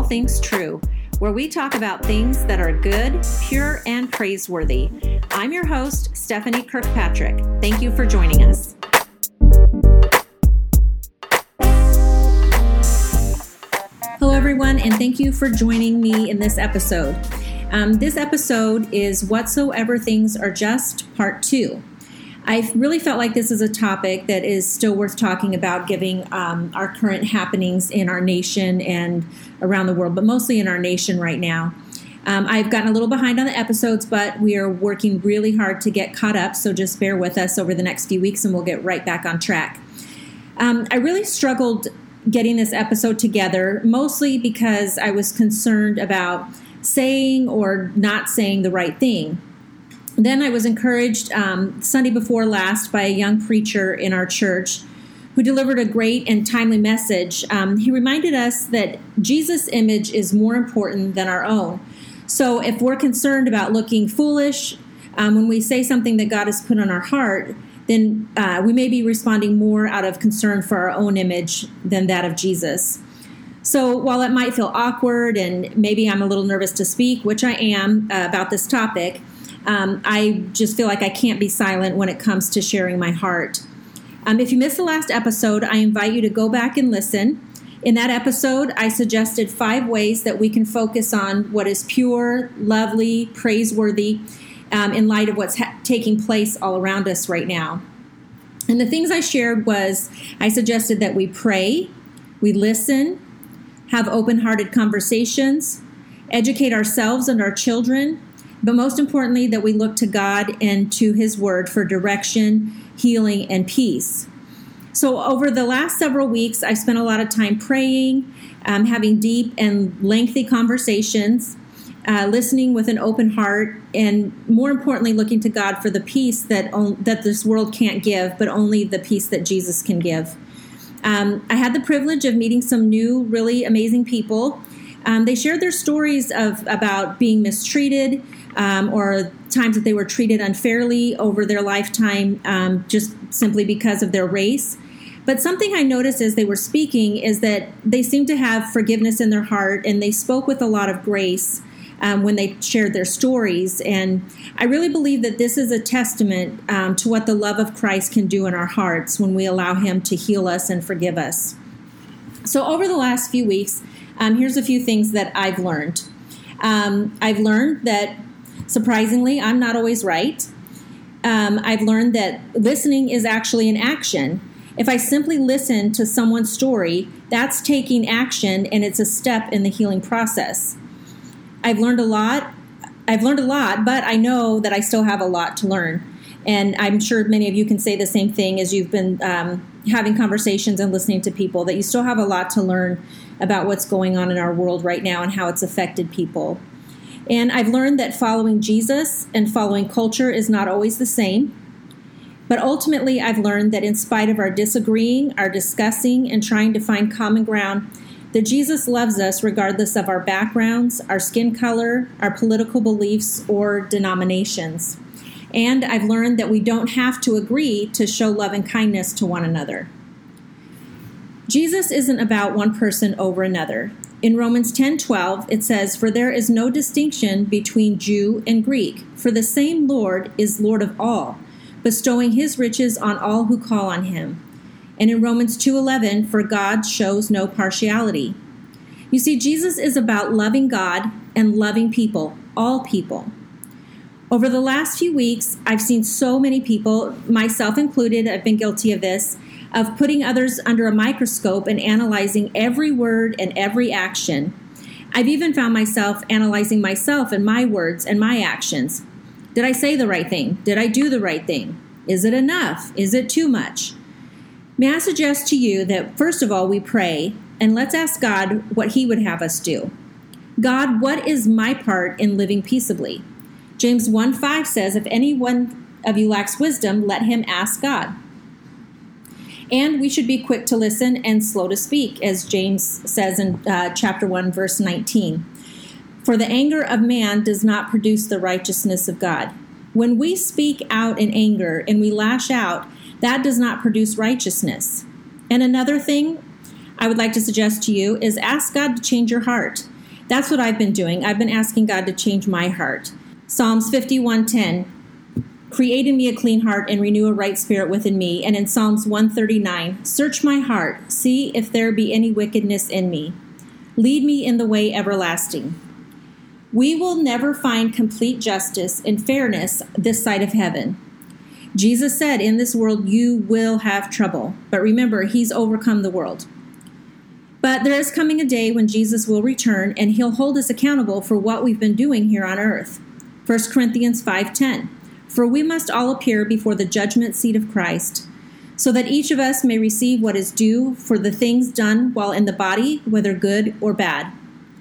All Things True, where we talk about things that are good, pure, and praiseworthy. I'm your host, Stephanie Kirkpatrick. Thank you for joining us. Hello, everyone, and thank you for joining me in this episode. Um, this episode is Whatsoever Things Are Just, Part 2. I really felt like this is a topic that is still worth talking about, given um, our current happenings in our nation and around the world, but mostly in our nation right now. Um, I've gotten a little behind on the episodes, but we are working really hard to get caught up, so just bear with us over the next few weeks and we'll get right back on track. Um, I really struggled getting this episode together, mostly because I was concerned about saying or not saying the right thing then I was encouraged um, Sunday before last by a young preacher in our church who delivered a great and timely message. Um, he reminded us that Jesus' image is more important than our own. So if we're concerned about looking foolish um, when we say something that God has put on our heart, then uh, we may be responding more out of concern for our own image than that of Jesus. So while it might feel awkward and maybe I'm a little nervous to speak, which I am uh, about this topic, um, I just feel like I can't be silent when it comes to sharing my heart. Um, if you missed the last episode, I invite you to go back and listen. In that episode, I suggested five ways that we can focus on what is pure, lovely, praiseworthy um, in light of what's ha- taking place all around us right now. And the things I shared was I suggested that we pray, we listen, have open hearted conversations, educate ourselves and our children, but most importantly, that we look to God and to His Word for direction, healing, and peace. So, over the last several weeks, I've spent a lot of time praying, um, having deep and lengthy conversations, uh, listening with an open heart, and more importantly, looking to God for the peace that, that this world can't give, but only the peace that Jesus can give. Um, I had the privilege of meeting some new, really amazing people. Um, they shared their stories of about being mistreated, um, or times that they were treated unfairly over their lifetime um, just simply because of their race. But something I noticed as they were speaking is that they seemed to have forgiveness in their heart and they spoke with a lot of grace um, when they shared their stories. And I really believe that this is a testament um, to what the love of Christ can do in our hearts when we allow Him to heal us and forgive us. So, over the last few weeks, um, here's a few things that I've learned. Um, I've learned that Surprisingly, I'm not always right. Um, I've learned that listening is actually an action. If I simply listen to someone's story, that's taking action and it's a step in the healing process. I've learned a lot. I've learned a lot, but I know that I still have a lot to learn. And I'm sure many of you can say the same thing as you've been um, having conversations and listening to people that you still have a lot to learn about what's going on in our world right now and how it's affected people. And I've learned that following Jesus and following culture is not always the same. But ultimately, I've learned that in spite of our disagreeing, our discussing, and trying to find common ground, that Jesus loves us regardless of our backgrounds, our skin color, our political beliefs, or denominations. And I've learned that we don't have to agree to show love and kindness to one another. Jesus isn't about one person over another. In Romans 10:12 it says, "For there is no distinction between Jew and Greek, for the same Lord is Lord of all, bestowing his riches on all who call on him." And in Romans 2:11, "For God shows no partiality." You see, Jesus is about loving God and loving people, all people. Over the last few weeks, I've seen so many people, myself included, I've been guilty of this, of putting others under a microscope and analyzing every word and every action. I've even found myself analyzing myself and my words and my actions. Did I say the right thing? Did I do the right thing? Is it enough? Is it too much? May I suggest to you that first of all, we pray and let's ask God what He would have us do. God, what is my part in living peaceably? James 1 5 says, If any one of you lacks wisdom, let him ask God. And we should be quick to listen and slow to speak, as James says in uh, chapter 1, verse 19. For the anger of man does not produce the righteousness of God. When we speak out in anger and we lash out, that does not produce righteousness. And another thing I would like to suggest to you is ask God to change your heart. That's what I've been doing. I've been asking God to change my heart. Psalms 51:10 Create in me a clean heart and renew a right spirit within me. And in Psalms 139, search my heart, see if there be any wickedness in me. Lead me in the way everlasting. We will never find complete justice and fairness this side of heaven. Jesus said, In this world you will have trouble. But remember, he's overcome the world. But there is coming a day when Jesus will return and he'll hold us accountable for what we've been doing here on earth. 1 Corinthians 5:10 For we must all appear before the judgment seat of Christ, so that each of us may receive what is due for the things done while in the body, whether good or bad.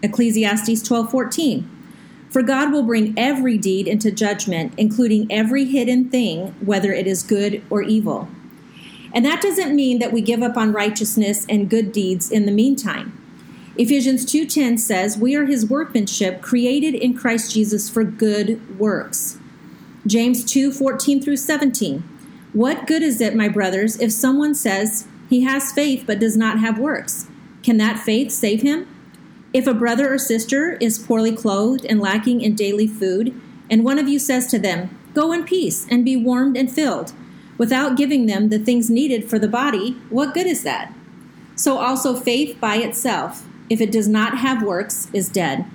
Ecclesiastes 12:14 For God will bring every deed into judgment, including every hidden thing, whether it is good or evil. And that doesn't mean that we give up on righteousness and good deeds in the meantime. Ephesians 2:10 says, "We are his workmanship, created in Christ Jesus for good works." James 2:14 through 17. What good is it, my brothers, if someone says he has faith but does not have works? Can that faith save him? If a brother or sister is poorly clothed and lacking in daily food, and one of you says to them, "Go in peace and be warmed and filled," without giving them the things needed for the body, what good is that? So also faith by itself, if it does not have works, is dead.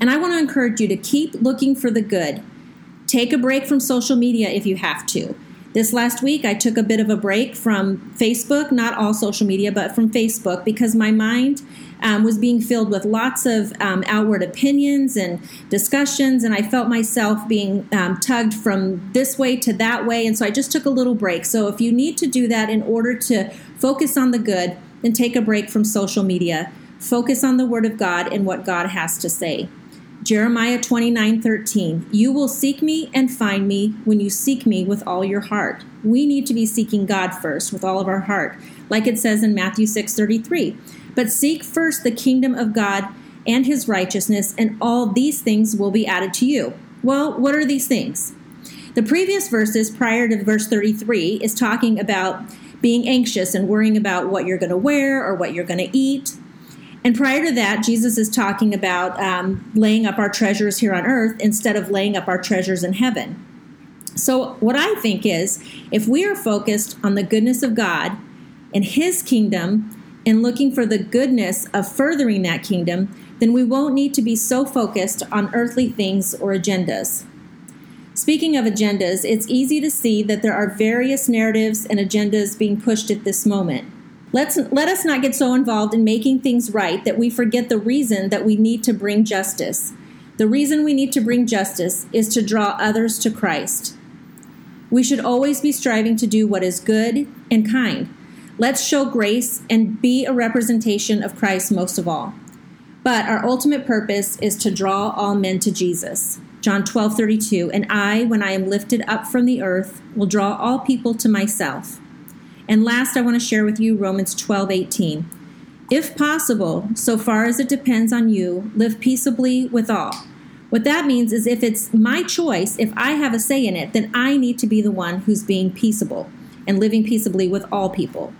And I want to encourage you to keep looking for the good. Take a break from social media if you have to. This last week, I took a bit of a break from Facebook, not all social media, but from Facebook, because my mind um, was being filled with lots of um, outward opinions and discussions, and I felt myself being um, tugged from this way to that way. And so I just took a little break. So if you need to do that in order to focus on the good, then take a break from social media. Focus on the Word of God and what God has to say. Jeremiah 29 13. You will seek me and find me when you seek me with all your heart. We need to be seeking God first with all of our heart, like it says in Matthew 6 33. But seek first the kingdom of God and his righteousness, and all these things will be added to you. Well, what are these things? The previous verses prior to verse 33 is talking about being anxious and worrying about what you're going to wear or what you're going to eat. And prior to that, Jesus is talking about um, laying up our treasures here on earth instead of laying up our treasures in heaven. So, what I think is if we are focused on the goodness of God and His kingdom and looking for the goodness of furthering that kingdom, then we won't need to be so focused on earthly things or agendas. Speaking of agendas, it's easy to see that there are various narratives and agendas being pushed at this moment. Let's, let us not get so involved in making things right that we forget the reason that we need to bring justice. The reason we need to bring justice is to draw others to Christ. We should always be striving to do what is good and kind. Let's show grace and be a representation of Christ most of all. But our ultimate purpose is to draw all men to Jesus. John 12, 32. And I, when I am lifted up from the earth, will draw all people to myself. And last, I want to share with you Romans 12 18. If possible, so far as it depends on you, live peaceably with all. What that means is if it's my choice, if I have a say in it, then I need to be the one who's being peaceable and living peaceably with all people.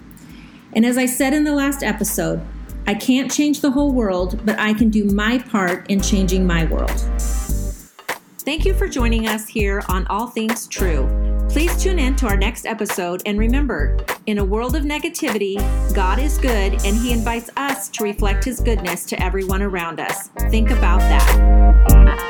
And as I said in the last episode, I can't change the whole world, but I can do my part in changing my world. Thank you for joining us here on All Things True. Please tune in to our next episode and remember, in a world of negativity, God is good and He invites us to reflect His goodness to everyone around us. Think about that.